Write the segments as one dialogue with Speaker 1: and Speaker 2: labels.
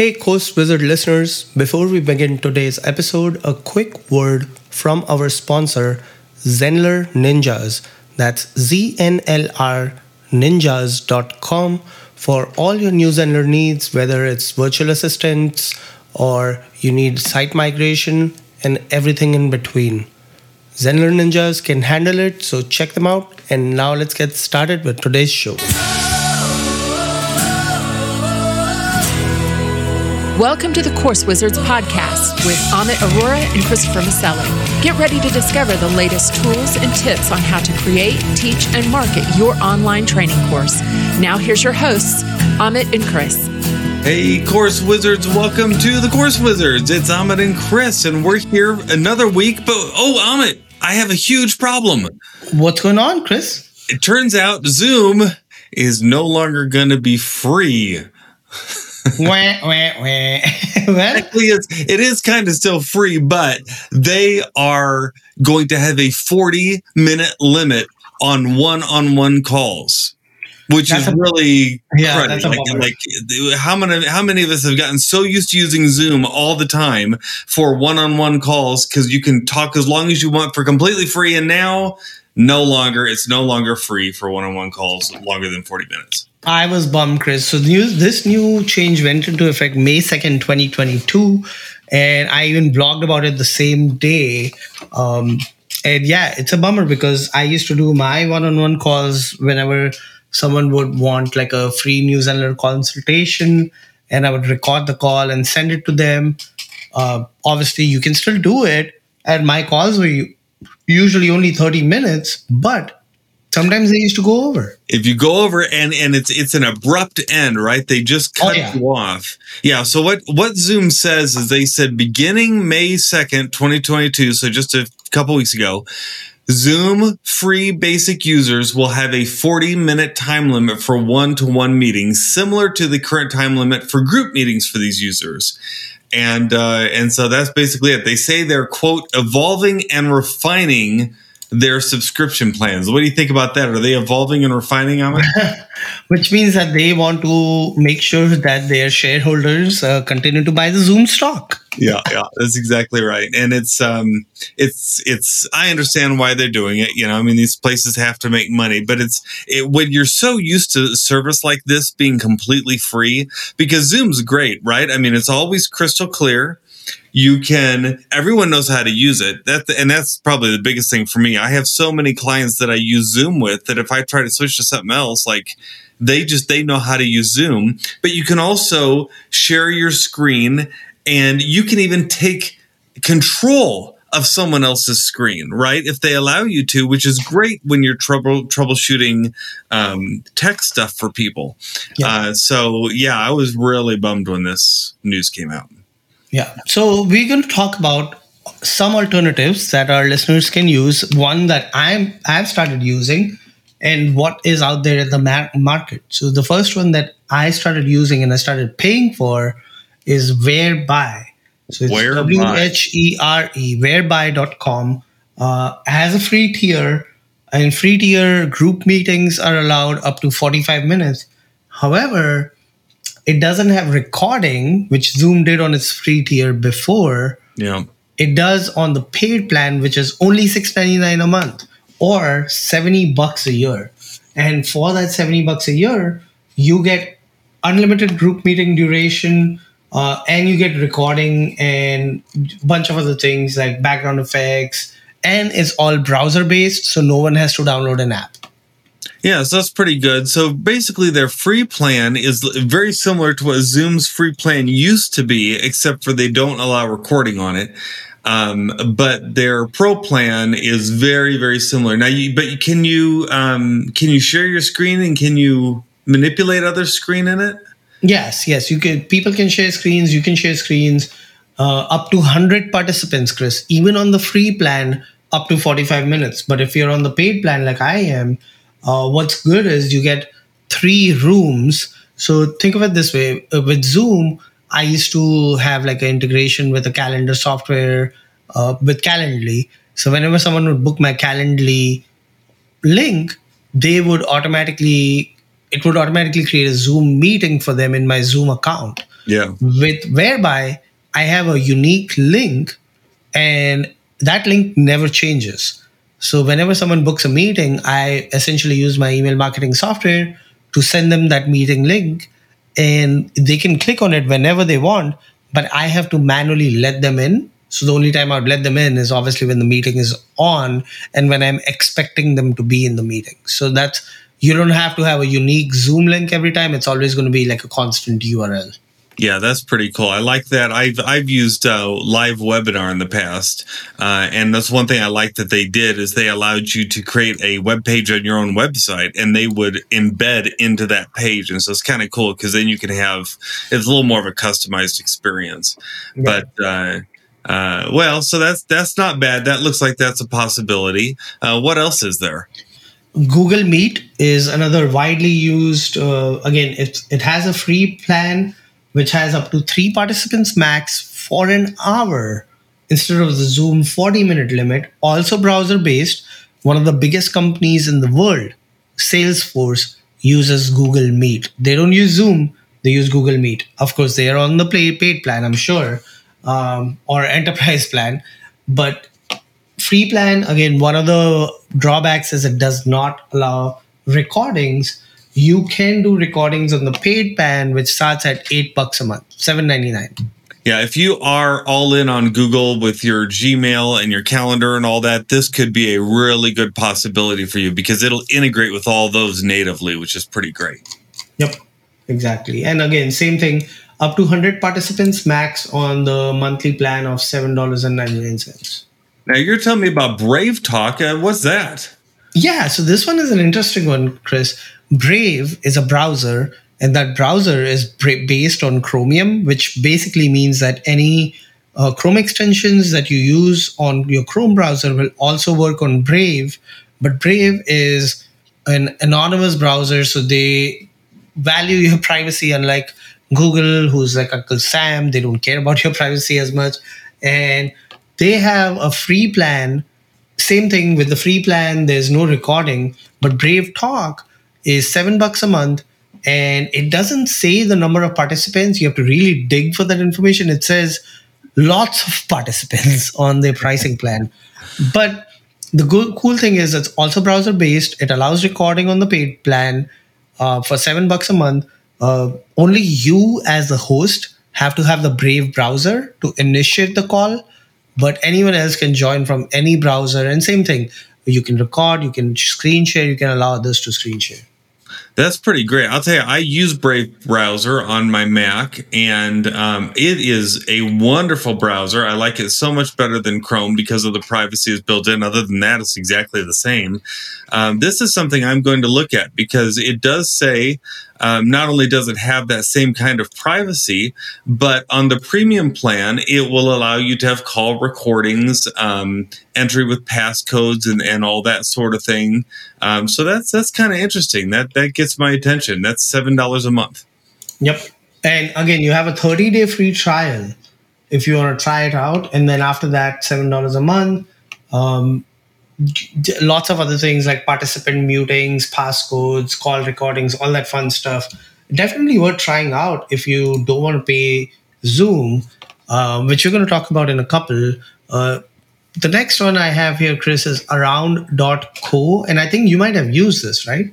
Speaker 1: Hey, Course Wizard listeners, before we begin today's episode, a quick word from our sponsor, Zenler Ninjas. That's Z-N-L-R ninjas.com for all your new Zenler needs, whether it's virtual assistants or you need site migration and everything in between. Zenler Ninjas can handle it, so check them out. And now let's get started with today's show.
Speaker 2: Welcome to the Course Wizards podcast with Amit Arora and Christopher Maselli. Get ready to discover the latest tools and tips on how to create, teach, and market your online training course. Now, here's your hosts, Amit and Chris.
Speaker 3: Hey, Course Wizards, welcome to the Course Wizards. It's Amit and Chris, and we're here another week. But oh, Amit, I have a huge problem.
Speaker 1: What's going on, Chris?
Speaker 3: It turns out Zoom is no longer going to be free.
Speaker 1: wah, wah, wah.
Speaker 3: Actually, it's, it is kind of still free, but they are going to have a 40 minute limit on one on one calls. Which
Speaker 1: That's
Speaker 3: is
Speaker 1: a-
Speaker 3: really
Speaker 1: Yeah,
Speaker 3: cruddy.
Speaker 1: that's a
Speaker 3: like, like how many how many of us have gotten so used to using Zoom all the time for one on one calls because you can talk as long as you want for completely free, and now no longer it's no longer free for one on one calls longer than forty minutes.
Speaker 1: I was bummed, Chris. So new, this new change went into effect May 2nd, 2022. And I even blogged about it the same day. Um, and yeah, it's a bummer because I used to do my one-on-one calls whenever someone would want like a free news and consultation and I would record the call and send it to them. Uh, obviously, you can still do it. And my calls were usually only 30 minutes, but sometimes they used to go over.
Speaker 3: if you go over and and it's it's an abrupt end right they just cut
Speaker 1: Oh, yeah.
Speaker 3: you off yeah so what what zoom says is they said beginning may 2nd 2022 so just a couple weeks ago zoom free basic users will have a 40 minute time limit for one-to-one meetings similar to the current time limit for group meetings for these users and uh, and so that's basically it they say they're quote evolving and refining their subscription plans. What do you think about that? Are they evolving and refining on it?
Speaker 1: which means that they want to make sure that their shareholders uh, continue to buy the Zoom stock.
Speaker 3: yeah, yeah, that's exactly right. And it's um, it's it's. I understand why they're doing it. You know, I mean, these places have to make money, but it's it, when you're so used to service like this being completely free because Zoom's great, right? I mean, it's always crystal clear. You can. Everyone knows how to use it. That and that's probably the biggest thing for me. I have so many clients that I use Zoom with that if I try to switch to something else, like they just they know how to use Zoom. But you can also share your screen, and you can even take control of someone else's screen, right? If they allow you to, which is great when you're trouble troubleshooting um, tech stuff for people.
Speaker 1: Yeah.
Speaker 3: Uh, so yeah, I was really bummed when this news came out.
Speaker 1: Yeah. So we're going to talk about some alternatives that our listeners can use. One that I'm I've started using, and what is out there in the ma- market. So the first one that I started using and I started paying for is Whereby. So it's. W H E R E whereby.com uh, has a free tier. And free tier group meetings are allowed up to 45 minutes. However, it doesn't have recording, which Zoom did on its free tier before.
Speaker 3: Yeah.
Speaker 1: It does on the paid plan, which is only $6.99 a month or 70 bucks a year. And for that 70 bucks a year, you get unlimited group meeting duration, uh, and you get recording and a bunch of other things like background effects. And it's all browser based, so no one has to download an app.
Speaker 3: Yeah, so that's pretty good. So basically, their free plan is very similar to what Zoom's free plan used to be, except for they don't allow recording on it. Um, but their pro plan is very, very similar. Now, you, but can you um, can you share your screen and can you manipulate other screen in it?
Speaker 1: Yes, yes. You can. People can share screens. You can share screens uh, up to hundred participants, Chris. Even on the free plan, up to forty-five minutes. But if you're on the paid plan, like I am, uh, what's good is you get three rooms. So think of it this way: uh, with Zoom, I used to have like an integration with a calendar software uh, with Calendly. So whenever someone would book my Calendly link, they would automatically it would automatically create a Zoom meeting for them in my Zoom account.
Speaker 3: Yeah.
Speaker 1: With whereby I have a unique link and that link never changes. So whenever someone books a meeting, I essentially use my email marketing software to send them that meeting link and they can click on it whenever they want, but I have to manually let them in. So the only time I'd let them in is obviously when the meeting is on and when I'm expecting them to be in the meeting. So that's you don't have to have a unique Zoom link every time. It's always going to be like a constant URL.
Speaker 3: Yeah, that's pretty cool. I like that. I've I've used uh, live webinar in the past, uh, and that's one thing I like that they did is they allowed you to create a web page on your own website, and they would embed into that page, and so it's kind of cool because then you can have it's a little more of a customized experience. Yeah. But uh, uh, well, so that's that's not bad. That looks like that's a possibility. Uh, what else is there?
Speaker 1: Google Meet is another widely used. Uh, again, it it has a free plan which has up to three participants max for an hour instead of the Zoom 40 minute limit. Also browser based. One of the biggest companies in the world, Salesforce, uses Google Meet. They don't use Zoom. They use Google Meet. Of course, they are on the paid plan, I'm sure, um, or enterprise plan. But free plan, again, one of the drawbacks is it does not allow recordings you can do recordings on the paid plan, which starts at eight bucks a month, seven ninety nine.
Speaker 3: Yeah, if you are all in on Google with your Gmail and your calendar and all that, this could be a really good possibility for you because it'll integrate with all those natively, which is pretty great.
Speaker 1: Yep, exactly. And again, same thing, up to 100 participants max on the monthly plan of $7.99.
Speaker 3: Now, you're telling me about Brave Talk. Uh, what's that?
Speaker 1: Yeah, so this one is an interesting one, Chris. Brave is a browser, and that browser is based on Chromium, which basically means that any uh, Chrome extensions that you use on your Chrome browser will also work on Brave. But Brave is an anonymous browser, so they value your privacy, unlike Google, who's like Uncle Sam. They don't care about your privacy as much. And they have a free plan. Same thing with the free plan, there's no recording, but Brave Talk is seven bucks a month and it doesn't say the number of participants. You have to really dig for that information. It says lots of participants on their pricing plan. But the go- cool thing is it's also browser based. It allows recording on the paid plan uh, for seven bucks a month. Uh, only you, as the host, have to have the Brave browser to initiate the call, but anyone else can join from any browser. And same thing, you can record, you can screen share, you can allow others to screen share.
Speaker 3: That's pretty great. I'll tell you, I use Brave browser on my Mac, and um, it is a wonderful browser. I like it so much better than Chrome because of the privacy is built in. Other than that, it's exactly the same. Um, this is something I'm going to look at because it does say um, not only does it have that same kind of privacy, but on the premium plan, it will allow you to have call recordings, um, entry with passcodes, and, and all that sort of thing. Um, so that's that's kind of interesting. That that gets my attention. That's seven dollars a month.
Speaker 1: Yep. And again, you have a 30 day free trial if you want to try it out. And then after that, $7 a month. Um, lots of other things like participant mutings, passcodes, call recordings, all that fun stuff. Definitely worth trying out if you don't want to pay Zoom, uh, which we're going to talk about in a couple. Uh, the next one I have here, Chris, is around.co. And I think you might have used this, right?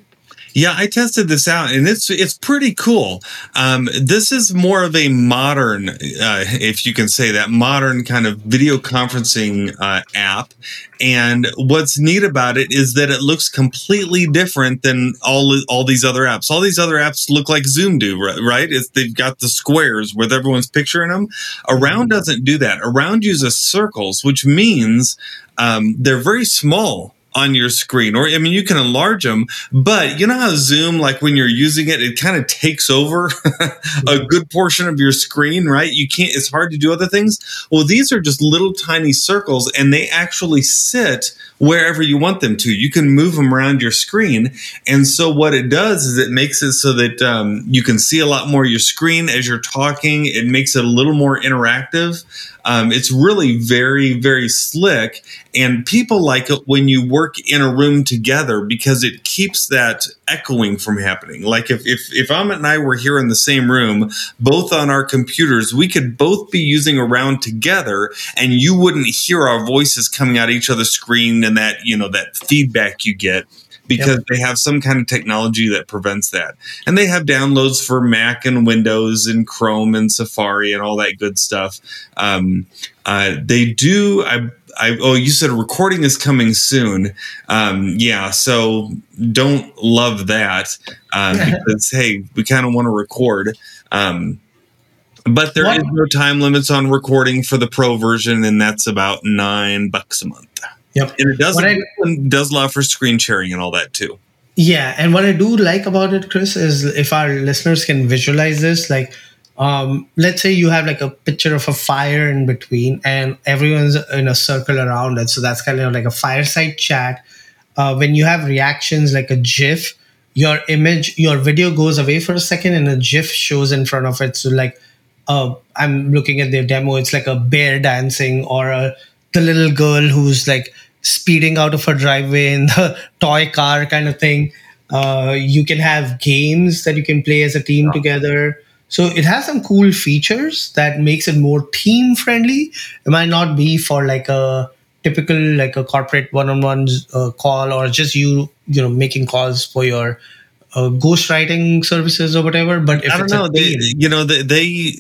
Speaker 3: Yeah, I tested this out, and it's it's pretty cool. Um, this is more of a modern, uh, if you can say that, modern kind of video conferencing uh, app. And what's neat about it is that it looks completely different than all all these other apps. All these other apps look like Zoom do, right? It's, they've got the squares with everyone's picture in them. Around doesn't do that. Around uses circles, which means um, they're very small on your screen or i mean you can enlarge them but you know how zoom like when you're using it it kind of takes over a good portion of your screen right? You can't it's hard to do other things. Well these are just little tiny circles and they actually sit wherever you want them to. You can move them around your screen and so what it does is it makes it so that um, you can see a lot more of your screen as you're talking. It makes it a little more interactive. Um, it's really very very slick and people like it when you work work in a room together because it keeps that echoing from happening. Like if if if Amit and I were here in the same room, both on our computers, we could both be using Around together, and you wouldn't hear our voices coming out each other's screen and that you know that feedback you get because yep. they have some kind of technology that prevents that. And they have downloads for Mac and Windows and Chrome and Safari and all that good stuff. Um, uh, they do. I, I, oh, you said recording is coming soon. Um, yeah, so don't love that uh, because hey, we kind of want to record. Um, but there what? is no time limits on recording for the pro version, and that's about nine bucks a month.
Speaker 1: Yep.
Speaker 3: And it does, I, does allow for screen sharing and all that too.
Speaker 1: Yeah. And what I do like about it, Chris, is if our listeners can visualize this, like, um, let's say you have like a picture of a fire in between and everyone's in a circle around it. So that's kind of like a fireside chat. Uh, when you have reactions like a GIF, your image, your video goes away for a second and a GIF shows in front of it. So, like, uh, I'm looking at their demo, it's like a bear dancing or a, the little girl who's like speeding out of her driveway in the toy car kind of thing. Uh, you can have games that you can play as a team together. So it has some cool features that makes it more team friendly. It might not be for like a typical like a corporate one-on-one uh, call or just you you know making calls for your uh, ghostwriting services or whatever. But if
Speaker 3: I don't know, they, you know, they, they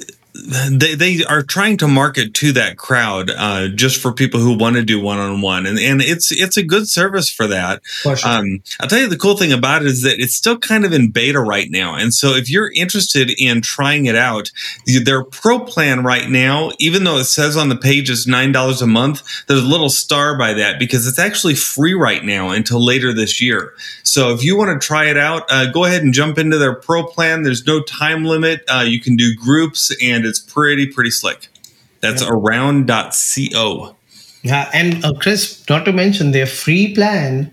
Speaker 3: they, they are trying to market to that crowd uh, just for people who want to do one on one, and and it's it's a good service for that.
Speaker 1: For sure.
Speaker 3: um, I'll tell you the cool thing about it is that it's still kind of in beta right now, and so if you're interested in trying it out, their pro plan right now, even though it says on the page it's nine dollars a month, there's a little star by that because it's actually free right now until later this year. So if you want to try it out, uh, go ahead and jump into their pro plan. There's no time limit. Uh, you can do groups and it's pretty pretty slick. That's yeah. around.co.
Speaker 1: Yeah, and uh, Chris, not to mention their free plan.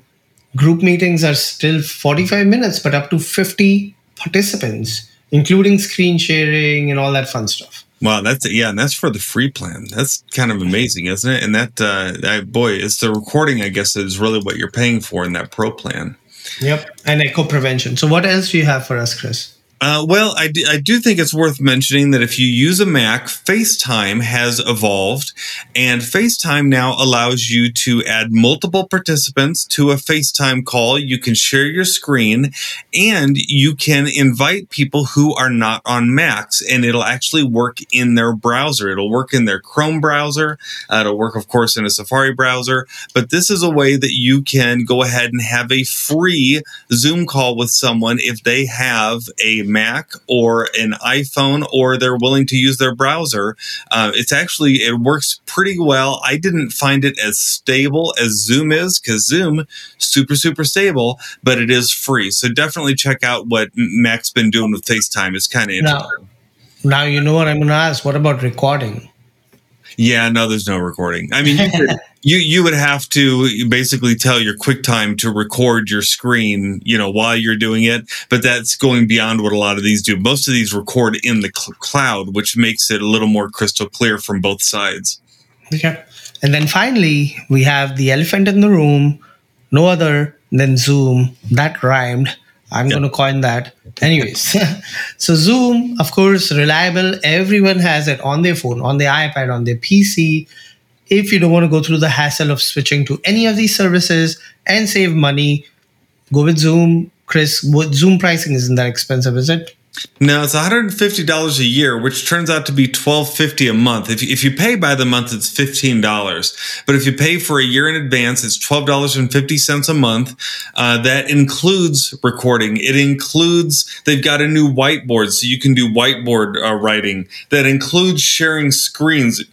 Speaker 1: Group meetings are still 45 minutes, but up to 50 participants, including screen sharing and all that fun stuff.
Speaker 3: Wow, that's yeah, and that's for the free plan. That's kind of amazing, isn't it? And that, uh, that boy, it's the recording. I guess is really what you're paying for in that pro plan.
Speaker 1: Yep, and echo prevention. So, what else do you have for us, Chris?
Speaker 3: Uh, well, I do, I do think it's worth mentioning that if you use a Mac, FaceTime has evolved, and FaceTime now allows you to add multiple participants to a FaceTime call. You can share your screen, and you can invite people who are not on Macs, and it'll actually work in their browser. It'll work in their Chrome browser. Uh, it'll work, of course, in a Safari browser. But this is a way that you can go ahead and have a free Zoom call with someone if they have a Mac or an iPhone or they're willing to use their browser. Uh, it's actually, it works pretty well. I didn't find it as stable as Zoom is because Zoom, super, super stable, but it is free. So definitely check out what Mac's been doing with FaceTime. It's kind of interesting.
Speaker 1: Now, now you know what I'm going to ask. What about recording?
Speaker 3: Yeah, no, there's no recording. I mean, you, could, you you would have to basically tell your QuickTime to record your screen, you know, while you're doing it. But that's going beyond what a lot of these do. Most of these record in the cl- cloud, which makes it a little more crystal clear from both sides.
Speaker 1: Okay, and then finally we have the elephant in the room. No other than Zoom. That rhymed. I'm yep. going to coin that. Anyways, so Zoom, of course, reliable. Everyone has it on their phone, on their iPad, on their PC. If you don't want to go through the hassle of switching to any of these services and save money, go with Zoom. Chris, Zoom pricing isn't that expensive, is it?
Speaker 3: No, it's $150 a year, which turns out to be $12.50 a month. If, if you pay by the month, it's $15. But if you pay for a year in advance, it's $12.50 a month. Uh, that includes recording. It includes, they've got a new whiteboard, so you can do whiteboard uh, writing. That includes sharing screens.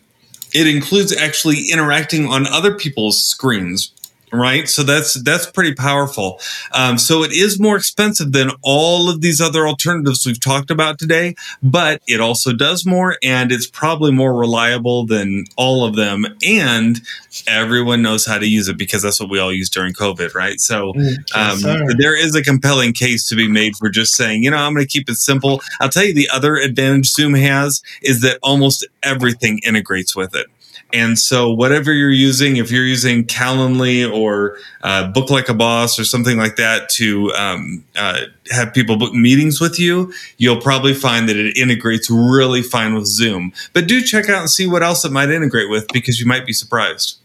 Speaker 3: It includes actually interacting on other people's screens right? So that's that's pretty powerful. Um, so it is more expensive than all of these other alternatives we've talked about today but it also does more and it's probably more reliable than all of them and everyone knows how to use it because that's what we all use during covid right? So mm, um, there is a compelling case to be made for just saying you know i'm going to keep it simple. I'll tell you the other advantage zoom has is that almost everything integrates with it And so, whatever you're using, if you're using Calendly or uh, Book Like a Boss or something like that to um, uh, have people book meetings with you, you'll probably find that it integrates really fine with Zoom. But do check out and see what else it might integrate with because you might be surprised.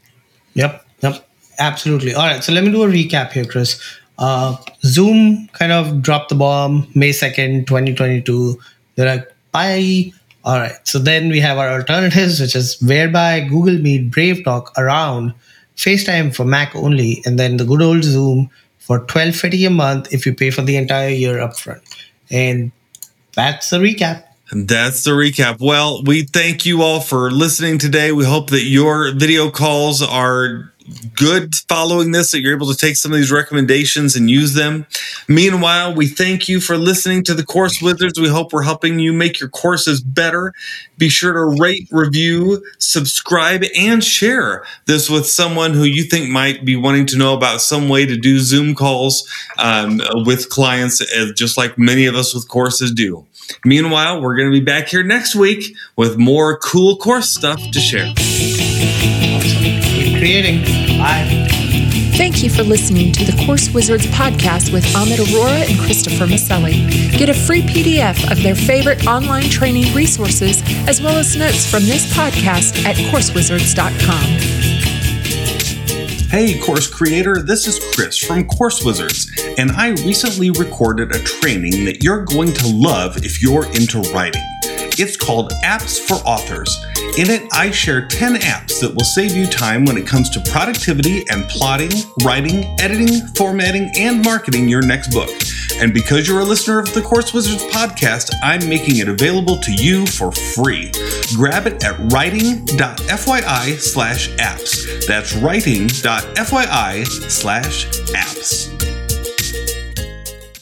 Speaker 1: Yep, yep, absolutely. All right, so let me do a recap here, Chris. Uh, Zoom kind of dropped the bomb May 2nd, 2022. They're like, bye. All right, so then we have our alternatives, which is whereby Google Meet, Brave Talk, around FaceTime for Mac only, and then the good old Zoom for 1250 a month if you pay for the entire year upfront. And that's the recap.
Speaker 3: That's the recap. Well, we thank you all for listening today. We hope that your video calls are good following this, that you're able to take some of these recommendations and use them. Meanwhile, we thank you for listening to the Course Wizards. We hope we're helping you make your courses better. Be sure to rate, review, subscribe, and share this with someone who you think might be wanting to know about some way to do Zoom calls um, with clients, uh, just like many of us with courses do. Meanwhile, we're going to be back here next week with more cool course stuff to share.
Speaker 1: Keep creating. Bye.
Speaker 2: Thank you for listening to the Course Wizards podcast with Amit Arora and Christopher Maselli. Get a free PDF of their favorite online training resources as well as notes from this podcast at coursewizards.com.
Speaker 3: Hey, course creator, this is Chris from Course Wizards, and I recently recorded a training that you're going to love if you're into writing. It's called Apps for Authors. In it, I share 10 apps that will save you time when it comes to productivity and plotting, writing, editing, formatting, and marketing your next book. And because you're a listener of the Course Wizards podcast, I'm making it available to you for free. Grab it at writing.fyi slash apps. That's writing.fyi slash apps.